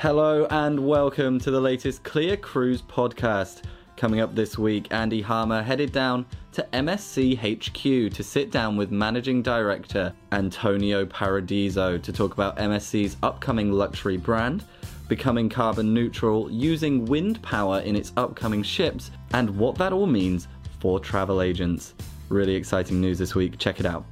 Hello and welcome to the latest CLIA Cruise podcast. Coming up this week, Andy Harmer headed down to MSC HQ to sit down with Managing Director Antonio Paradiso to talk about MSC's upcoming luxury brand, becoming carbon neutral, using wind power in its upcoming ships, and what that all means for travel agents. Really exciting news this week. Check it out.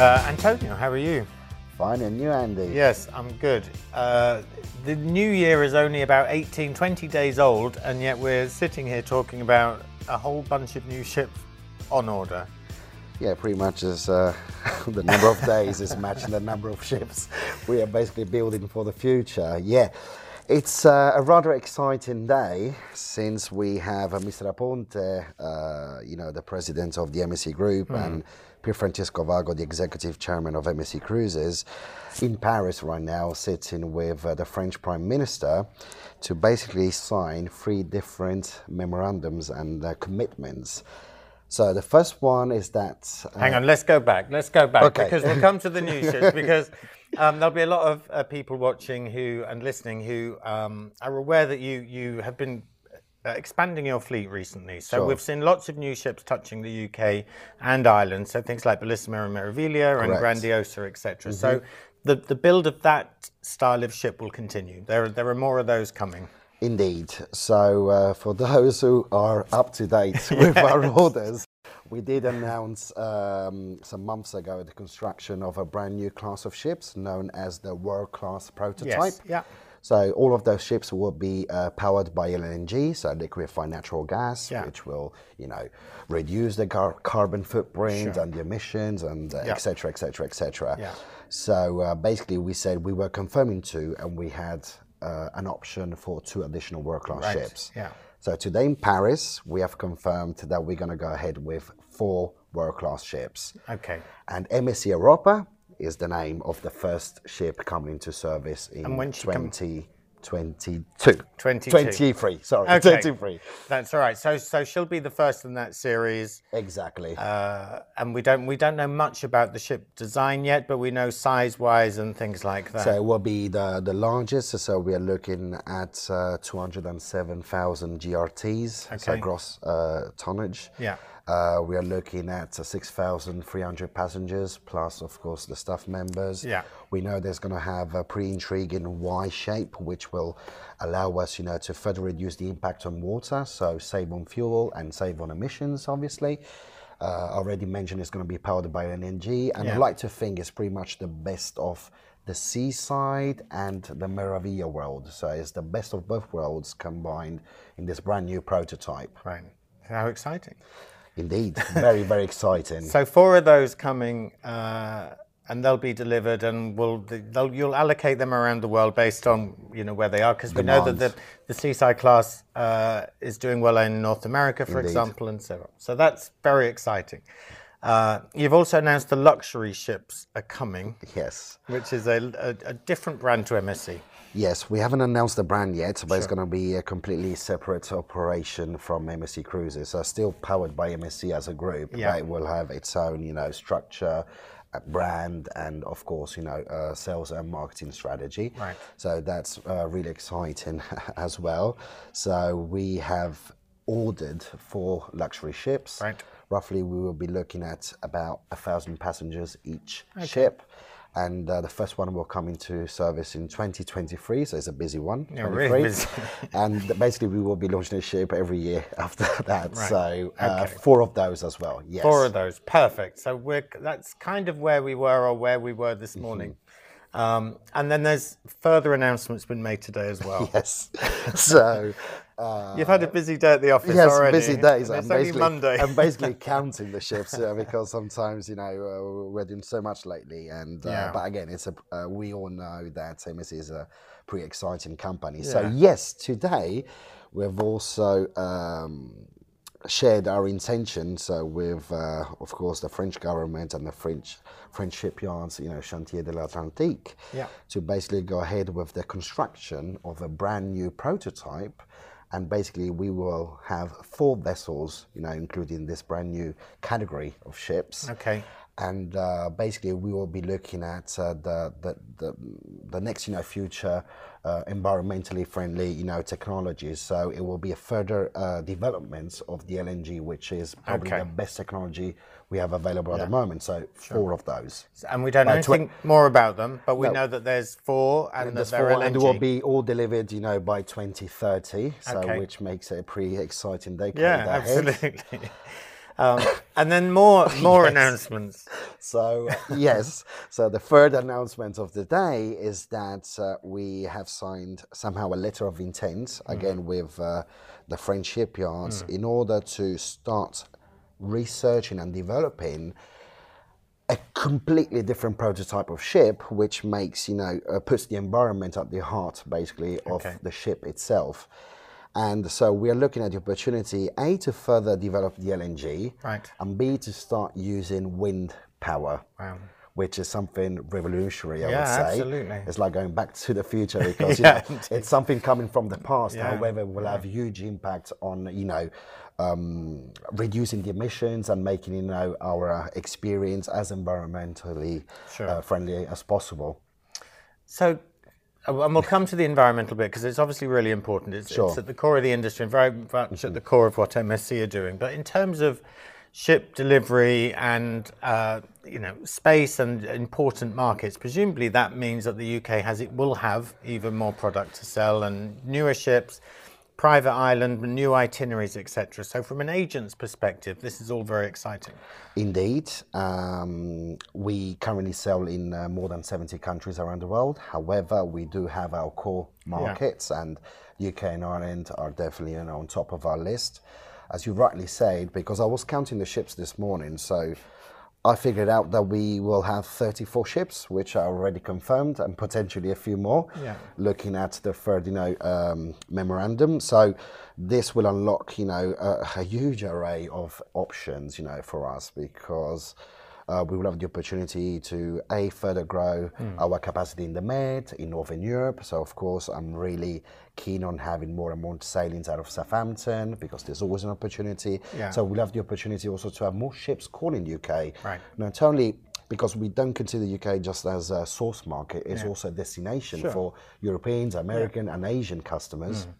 Uh, Antonio, how are you? Fine, and you, Andy? Yes, I'm good. Uh, the new year is only about 18, 20 days old, and yet we're sitting here talking about a whole bunch of new ships on order. Yeah, pretty much as uh, the number of days is matching the number of ships we are basically building for the future. Yeah, it's uh, a rather exciting day since we have uh, Mr. Aponte, uh, you know, the president of the MSC Group, mm. and Pierfrancesco Vago, the executive chairman of MSC Cruises, in Paris right now, sitting with uh, the French Prime Minister to basically sign three different memorandums and uh, commitments. So the first one is that. Uh, Hang on, let's go back. Let's go back okay. because we'll come to the news because um, there'll be a lot of uh, people watching who and listening who um, are aware that you you have been expanding your fleet recently. So sure. we've seen lots of new ships touching the UK and Ireland. So things like Bellissima and Meraviglia and Grandiosa, etc. Mm-hmm. So the, the build of that style of ship will continue. There, there are more of those coming. Indeed. So uh, for those who are up to date with our orders, we did announce um, some months ago the construction of a brand new class of ships known as the World Class Prototype. Yes. Yeah. So all of those ships will be uh, powered by LNG, so liquefied natural gas, yeah. which will, you know, reduce the car- carbon footprint sure. and the emissions and etc. etc. etc. So uh, basically, we said we were confirming two, and we had uh, an option for two additional world-class right. ships. Yeah. So today in Paris, we have confirmed that we're going to go ahead with four world-class ships. Okay. And MSC Europa is the name of the first ship coming into service in 2022. 22. 23, sorry. Okay. 23. That's all right. So so she'll be the first in that series. Exactly. Uh, and we don't we don't know much about the ship design yet, but we know size wise and things like that. So it will be the the largest. So we are looking at uh, 207,000 GRTs, okay. so gross uh, tonnage. Yeah. Uh, we are looking at uh, 6,300 passengers, plus, of course, the staff members. Yeah. We know there's going to have a pretty intriguing Y shape, which will allow us, you know, to further reduce the impact on water, so save on fuel and save on emissions, obviously. Uh, already mentioned it's going to be powered by LNG, and yeah. I like to think it's pretty much the best of the seaside and the Meraviglia world. So it's the best of both worlds combined in this brand new prototype. Right. How exciting. Indeed, very very exciting. So four of those coming, uh, and they'll be delivered, and we'll you'll allocate them around the world based on you know where they are, because we know that the, the Seaside class uh, is doing well in North America, for Indeed. example, and so on. So that's very exciting. Uh, you've also announced the luxury ships are coming. Yes. Which is a, a, a different brand to MSC. Yes, we haven't announced the brand yet, but sure. it's going to be a completely separate operation from MSC Cruises. So still powered by MSC as a group, yeah. but it will have its own, you know, structure, brand, and of course, you know, uh, sales and marketing strategy. Right. So that's uh, really exciting as well. So we have ordered four luxury ships. Right. Roughly, we will be looking at about a thousand passengers each okay. ship and uh, the first one will come into service in 2023 so it's a busy one yeah, really busy. and basically we will be launching a ship every year after that right. so uh, okay. four of those as well yes four of those perfect so we're that's kind of where we were or where we were this mm-hmm. morning mm-hmm. Um, and then there's further announcements been made today as well yes so uh, You've had a busy day at the office yes, already. busy days. I'm basically, Monday. I'm basically counting the shifts uh, because sometimes you know uh, we're doing so much lately. And uh, yeah. but again, it's a uh, we all know that MSC is a pretty exciting company. Yeah. So yes, today we've also um, shared our intentions uh, with, of course, the French government and the French French shipyards, you know, Chantiers de l'Atlantique, yeah. to basically go ahead with the construction of a brand new prototype and basically we will have four vessels, you know, including this brand new category of ships. Okay. And uh, basically, we will be looking at uh, the, the, the the next, you know, future uh, environmentally friendly, you know, technologies. So it will be a further uh, development of the LNG, which is probably Okay. the best technology we have available at the moment. So four of those. And we don't know anything more about them, but we No. know that there's four and, that There's four, LNG. and it will be all delivered, you know, by 2030. So Okay. which makes it a pretty exciting decade yeah, ahead. absolutely. um, and then more more announcements. So yes, so the third announcement of the day is that uh, we have signed somehow a letter of intent again with uh, the French shipyards in order to start researching and developing a completely different prototype of ship, which makes you know uh, puts the environment at the heart basically of Okay. the ship itself. And so we are looking at the opportunity a to further develop the LNG, Right. and b to start using wind power. Wow. Which is something revolutionary, I Yeah, would say. absolutely. It's like going back to the future because you know, it's something coming from the past. Yeah, However, will have huge impact on you know um, reducing the emissions and making you know our uh, experience as environmentally Sure. uh, friendly as possible. So, and we'll come to the environmental bit because it's obviously really important. It's, Sure. it's at the core of the industry and very much at the core of what MSC are doing. But in terms of ship delivery and uh, you know space and important markets, presumably that means that the UK has it will have even more product to sell and newer ships. Private island, new itineraries, etc. So, from an agent's perspective, this is all very exciting. Indeed, um, we currently sell in uh, more than 70 countries around the world. However, we do have our core markets, and UK and Ireland are definitely you know, on top of our list. As you rightly said, because I was counting the ships this morning, so I figured out that we will have 34 ships, which are already confirmed, and potentially a few more. Yeah. Looking at the know, um, memorandum, so this will unlock, you know, a, a huge array of options, you know, for us because Uh, we will have the opportunity to a further grow hmm. our capacity in the Med, in Northern Europe. So of course, I'm really keen on having more and more sailings out of Southampton because there's always an opportunity. Yeah. So we'll have the opportunity also to have more ships calling the UK. Right. Not only because we don't consider the UK just as a source market, it's also a destination Sure. for Europeans, American, and Asian customers. Hmm.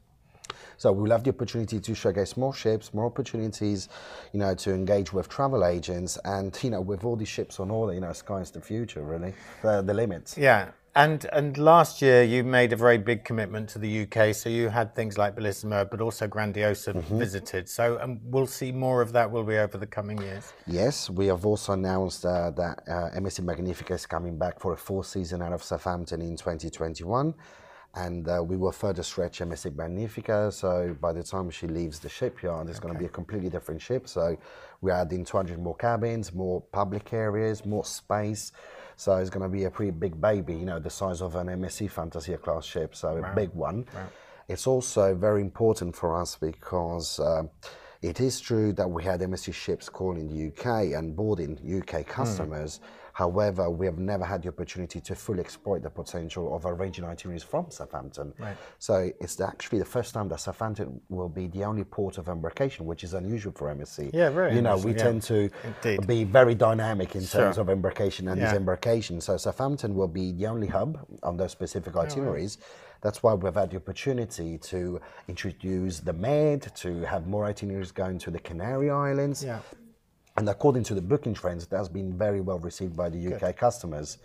So we'll have the opportunity to showcase more ships, more opportunities, you know, to engage with travel agents, and you know, with all these ships on order, you know, sky's the future, really, the, the limits. Yeah. And and last year you made a very big commitment to the UK, so you had things like Bellissima, but also Grandiosa visited. So um, we'll see more of that, will we, over the coming years? Yes, we have also announced uh, that uh, MSC Magnifica is coming back for a full season out of Southampton in 2021. And uh, we will further stretch MSC Magnifica. So by the time she leaves the shipyard, it's going to be a completely different ship. So we're adding 200 more cabins, more public areas, more space. So it's going to be a pretty big baby, you know, the size of an MSC Fantasia class ship. So a big one. It's also very important for us because. Uh, it is true that we had MSC ships calling the UK and boarding UK customers. However, we have never had the opportunity to fully exploit the potential of arranging itineraries from Southampton. Right. So it's actually the first time that Southampton will be the only port of embarkation, which is unusual for MSC. Yeah, very You know, we yeah. tend to Indeed. be very dynamic in Sure. terms of embarkation and Yeah. disembarkation. So Southampton will be the only hub on those specific Oh, itineraries. That's why we've had the opportunity to introduce the Med, to have more itineraries going to the Canary Islands. Yeah. And according to the booking trends, that's been very well received by the UK customers.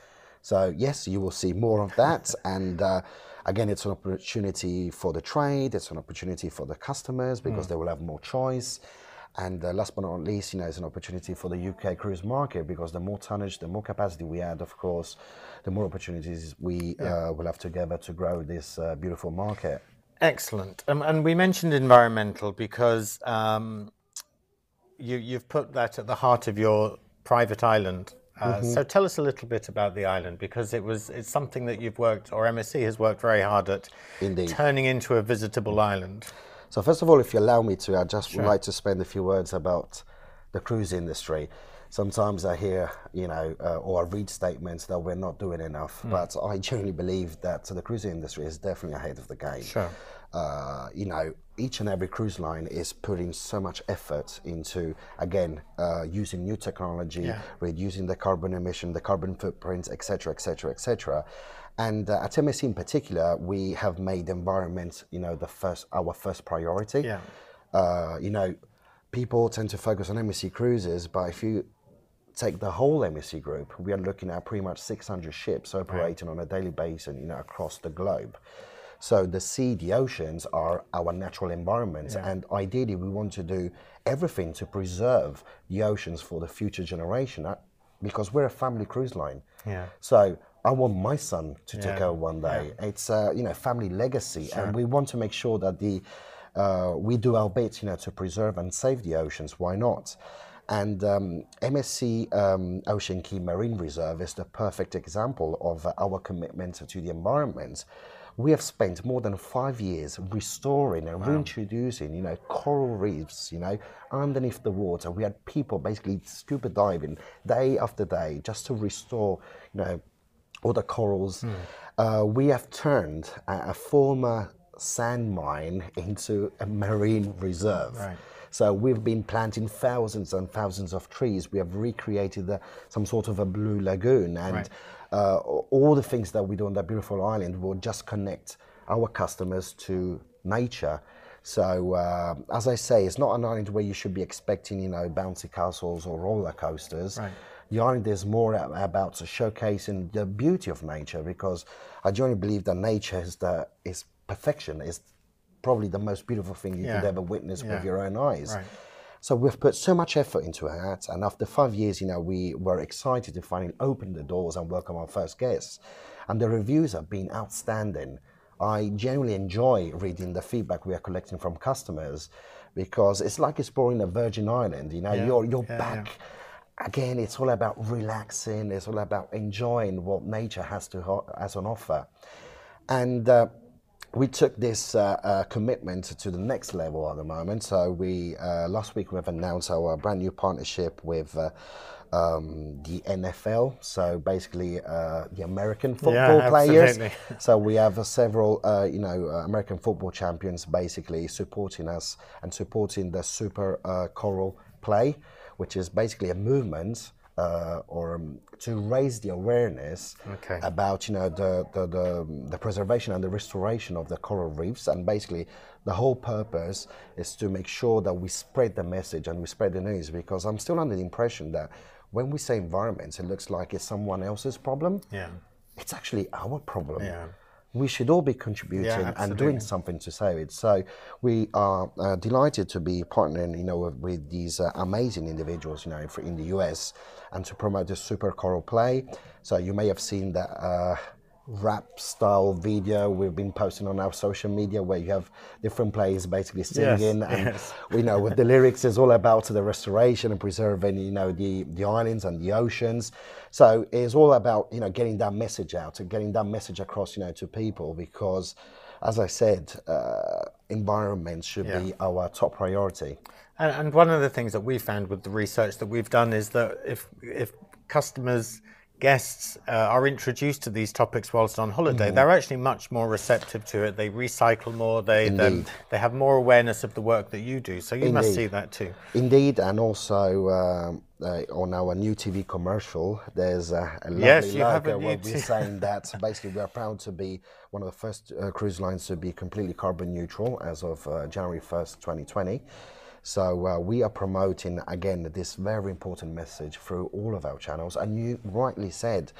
So yes, you will see more of that. and uh, again, it's an opportunity for the trade. It's an opportunity for the customers because they will have more choice. And uh, last but not least, you know, it's an opportunity for the UK cruise market because the more tonnage, the more capacity we add, of course, the more opportunities we uh, will have together to grow this uh, beautiful market. Excellent. Um, and we mentioned environmental because um, you, you've put that at the heart of your private island. Uh, So tell us a little bit about the island because it was it's something that you've worked or MSC has worked very hard at Indeed. turning into a visitable island. So first of all, if you allow me to, I just would like to spend a few words about the cruise industry. Sometimes I hear, you know, uh, or I read statements that we're not doing enough, but I genuinely believe that the cruise industry is definitely ahead of the game. Sure. Uh, you know, each and every cruise line is putting so much effort into again uh, using new technology, yeah. reducing the carbon emission, the carbon footprint, etc., etc., etc. And uh, at MSC in particular, we have made environment, you know, the first our first priority. Yeah. Uh, you know, people tend to focus on MSC cruises, but if you take the whole MSC group, we are looking at pretty much 600 ships operating right. on a daily basis, you know, across the globe. So the sea, the oceans are our natural environment, yeah. and ideally we want to do everything to preserve the oceans for the future generation, uh, because we're a family cruise line. Yeah. So I want my son to yeah. take over one day. Yeah. It's a you know family legacy, sure. and we want to make sure that the uh, we do our bit, you know, to preserve and save the oceans. Why not? And um, MSC um, Ocean Cay Marine Reserve is the perfect example of uh, our commitment to the environment. We have spent more than five years restoring and wow. reintroducing, you know, coral reefs, you know, underneath the water. We had people basically scuba diving day after day just to restore, you know, all the corals. Mm. Uh, we have turned a, a former sand mine into a marine reserve. Right. So we've been planting thousands and thousands of trees. We have recreated the, some sort of a blue lagoon, and right. uh, all the things that we do on that beautiful island will just connect our customers to nature. So uh, as I say, it's not an island where you should be expecting, you know, bouncy castles or roller coasters. Right. The island is more about showcasing the beauty of nature because I genuinely believe that nature is the is perfection. is probably the most beautiful thing you yeah. could ever witness yeah. with your own eyes. Right. So we've put so much effort into it, and after five years, you know, we were excited to finally open the doors and welcome our first guests. And the reviews have been outstanding. I genuinely enjoy reading the feedback we are collecting from customers because it's like exploring a virgin island. You know, yeah. you're you're back. Again, it's all about relaxing. It's all about enjoying what nature has to has on offer, and. Uh, we took this uh, uh, commitment to the next level at the moment. So we uh, last week we've announced our brand new partnership with uh, um, the NFL. So basically, uh, the American football yeah, players. so we have several, uh, you know, American football champions basically supporting us and supporting the Super Coral Play, which is basically a movement uh, or um, to raise the awareness okay. about you know the, the, the, the, preservation and the restoration of the coral reefs. And basically the whole purpose is to make sure that we spread the message and we spread the news because I'm still under the impression that when we say environment it looks like it's someone else's problem. Yeah. It's actually our problem. Yeah we should all be contributing yeah, and doing something to save it. So we are uh, delighted to be partnering, you know, with, with these uh, amazing individuals, you know, in the US, and to promote the Super Coral Play. So you may have seen that uh, rap style video we've been posting on our social media where you have different players basically singing yes, and yes. we know with the lyrics is all about the restoration and preserving you know the the islands and the oceans so it's all about you know getting that message out and getting that message across you know to people because as i said uh, environment should yeah. be our top priority and, and one of the things that we found with the research that we've done is that if if customers guests uh, are introduced to these topics whilst on holiday, mm-hmm. they're actually much more receptive to it. They recycle more. They they, they have more awareness of the work that you do. So you Indeed. must see that too. Indeed, and also um, uh, on our new TV commercial, there's a, a lovely yes, logo where we're saying that basically we are proud to be one of the first uh, cruise lines to be completely carbon neutral as of uh, January 1st, 2020. So uh, we are promoting again this very important message through all of our channels. And you rightly said,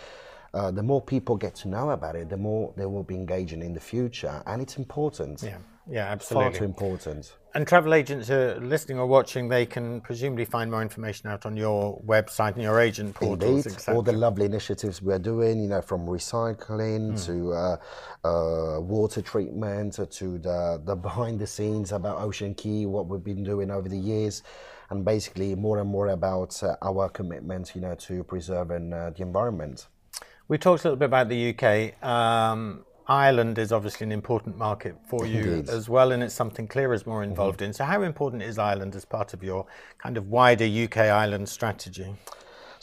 uh, the more people get to know about it, the more they will be engaging in the future, and it's important. Yeah, yeah, absolutely. Far too important. And travel agents are listening or watching, they can presumably find more information out on your website and your agent portals. Indeed, all the lovely initiatives we're doing, you know, from recycling mm. to uh, uh, water treatment to the, the behind the scenes about Ocean Cay, what we've been doing over the years, and basically more and more about uh, our commitment, you know, to preserving uh, the environment. We talked a little bit about the UK. Um, Ireland is obviously an important market for you Indeed. as well, and it's something CLIA is more involved mm-hmm. in. So, how important is Ireland as part of your kind of wider UK Ireland strategy?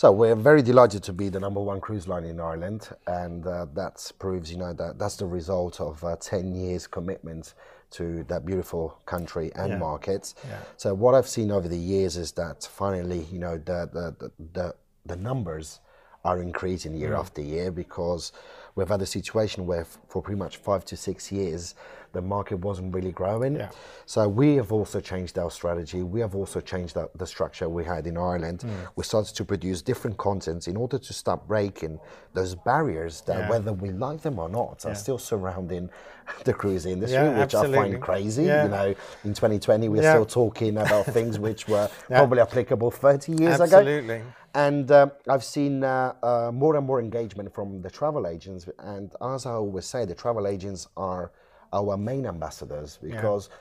So we're very delighted to be the number one cruise line in Ireland, and uh, that proves, you know, that that's the result of uh, ten years commitment to that beautiful country and yeah. markets. Yeah. So what I've seen over the years is that finally, you know, the the the, the numbers are increasing year mm. after year because we've had a situation where for pretty much five to six years the market wasn't really growing. Yeah. So we have also changed our strategy. We have also changed the, the structure we had in Ireland. Mm. We started to produce different contents in order to start breaking those barriers that, yeah. whether we like them or not, are still surrounding the cruise industry, which absolutely. I find crazy. You know, in 2020, we're still talking about things which were probably applicable 30 years absolutely. ago. Absolutely. And uh, I've seen uh, uh, more and more engagement from the travel agents. And as I always say, the travel agents are our main ambassadors because yeah.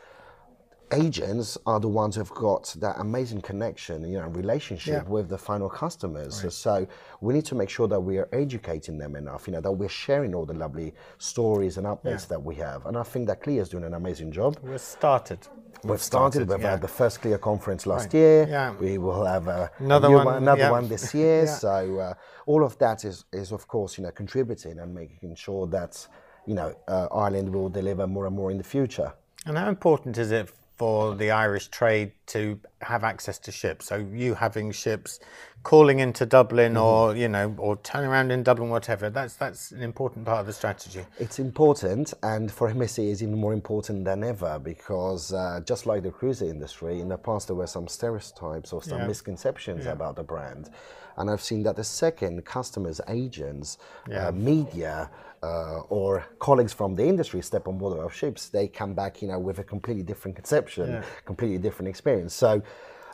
Agents are the ones who've got that amazing connection, you know, relationship yeah. with the final customers. Right. So we need to make sure that we are educating them enough, you know, that we're sharing all the lovely stories and updates yeah. that we have. And I think that CLIA is doing an amazing job. We've started. We've, We've started. We've had the first CLIA conference last right. year. Yeah. We will have another one, another one this year. So uh, all of that is, is of course, you know, contributing and making sure that you know, uh, Ireland will deliver more and more in the future. And how important is it for the Irish trade to have access to ships? So you having ships calling into Dublin mm-hmm. or, you know, or turn around in Dublin, whatever, that's, that's an important part of the strategy. It's important and for MSC it's even more important than ever because uh, just like the cruise industry, in the past there were some stereotypes or some yeah. misconceptions yeah. about the brand. And I've seen that the second customers, agents, uh, yeah. uh, media, uh, or colleagues from the industry step on board our ships, they come back, you know, with a completely different conception, yeah. completely different experience. So.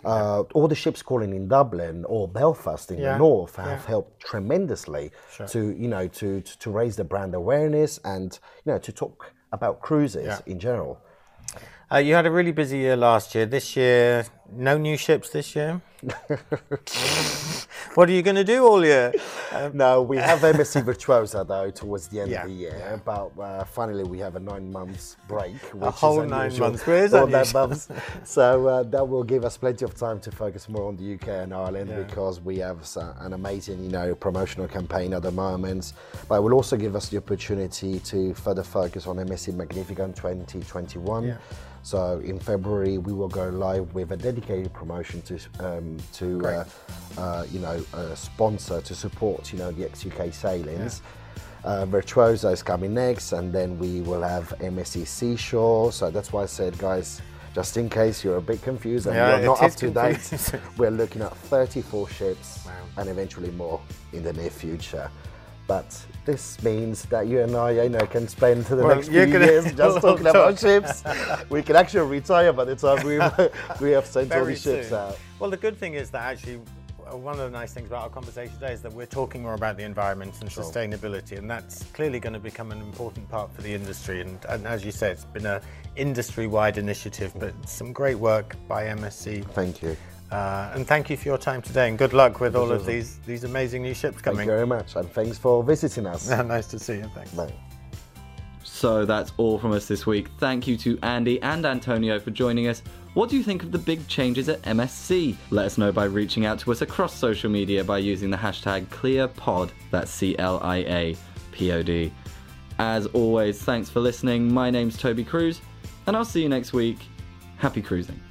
Uh, all the ships calling in Dublin or Belfast in yeah. the north have yeah. helped tremendously sure. to you know to, to, to raise the brand awareness and you know to talk about cruises yeah. in general. Uh, you had a really busy year last year. This year, no new ships this year. what are you going to do all year? Um, no, we have MSC Virtuosa though towards the end yeah, of the year. Yeah. But uh, finally, we have a nine months break. a whole nine months. Where is months. so uh, that will give us plenty of time to focus more on the UK and Ireland yeah. because we have uh, an amazing, you know, promotional campaign at the moment. But it will also give us the opportunity to further focus on MSC Magnifica 2021. So in February we will go live with a dedicated promotion to um, to uh, uh, you know sponsor to support you know the ex-UK sailings. Yeah. Uh, coming next, and then we will have MSC Seashore. So that's why I said, guys, just in case you're a bit confused and yeah, you're not up to date, we're looking at 34 ships wow. and eventually more in the near future. But this means that you and I, you know, can spend the well, next few years just talking about ships. we can actually retire by the time we we have sent Very all the ships soon. out. Well, the good thing is that actually uh, one of the nice things about our conversation today is that we're talking more about the environment and sure. sustainability, and that's clearly going to become an important part for the industry. And, and as you said, it's been an industry-wide initiative, but some great work by MSC. Thank you. Uh, and thank you for your time today, and good luck with all of these these amazing new ships coming. Thank you very much, and thanks for visiting us. nice to see you. Thanks. Bye. So that's all from us this week. Thank you to Andy and Antonio for joining us. What do you think of the big changes at MSC? Let us know by reaching out to us across social media by using the hashtag CLIAPod, That's C L I A P O D. As always, thanks for listening. My name's Toby Cruz, and I'll see you next week. Happy cruising.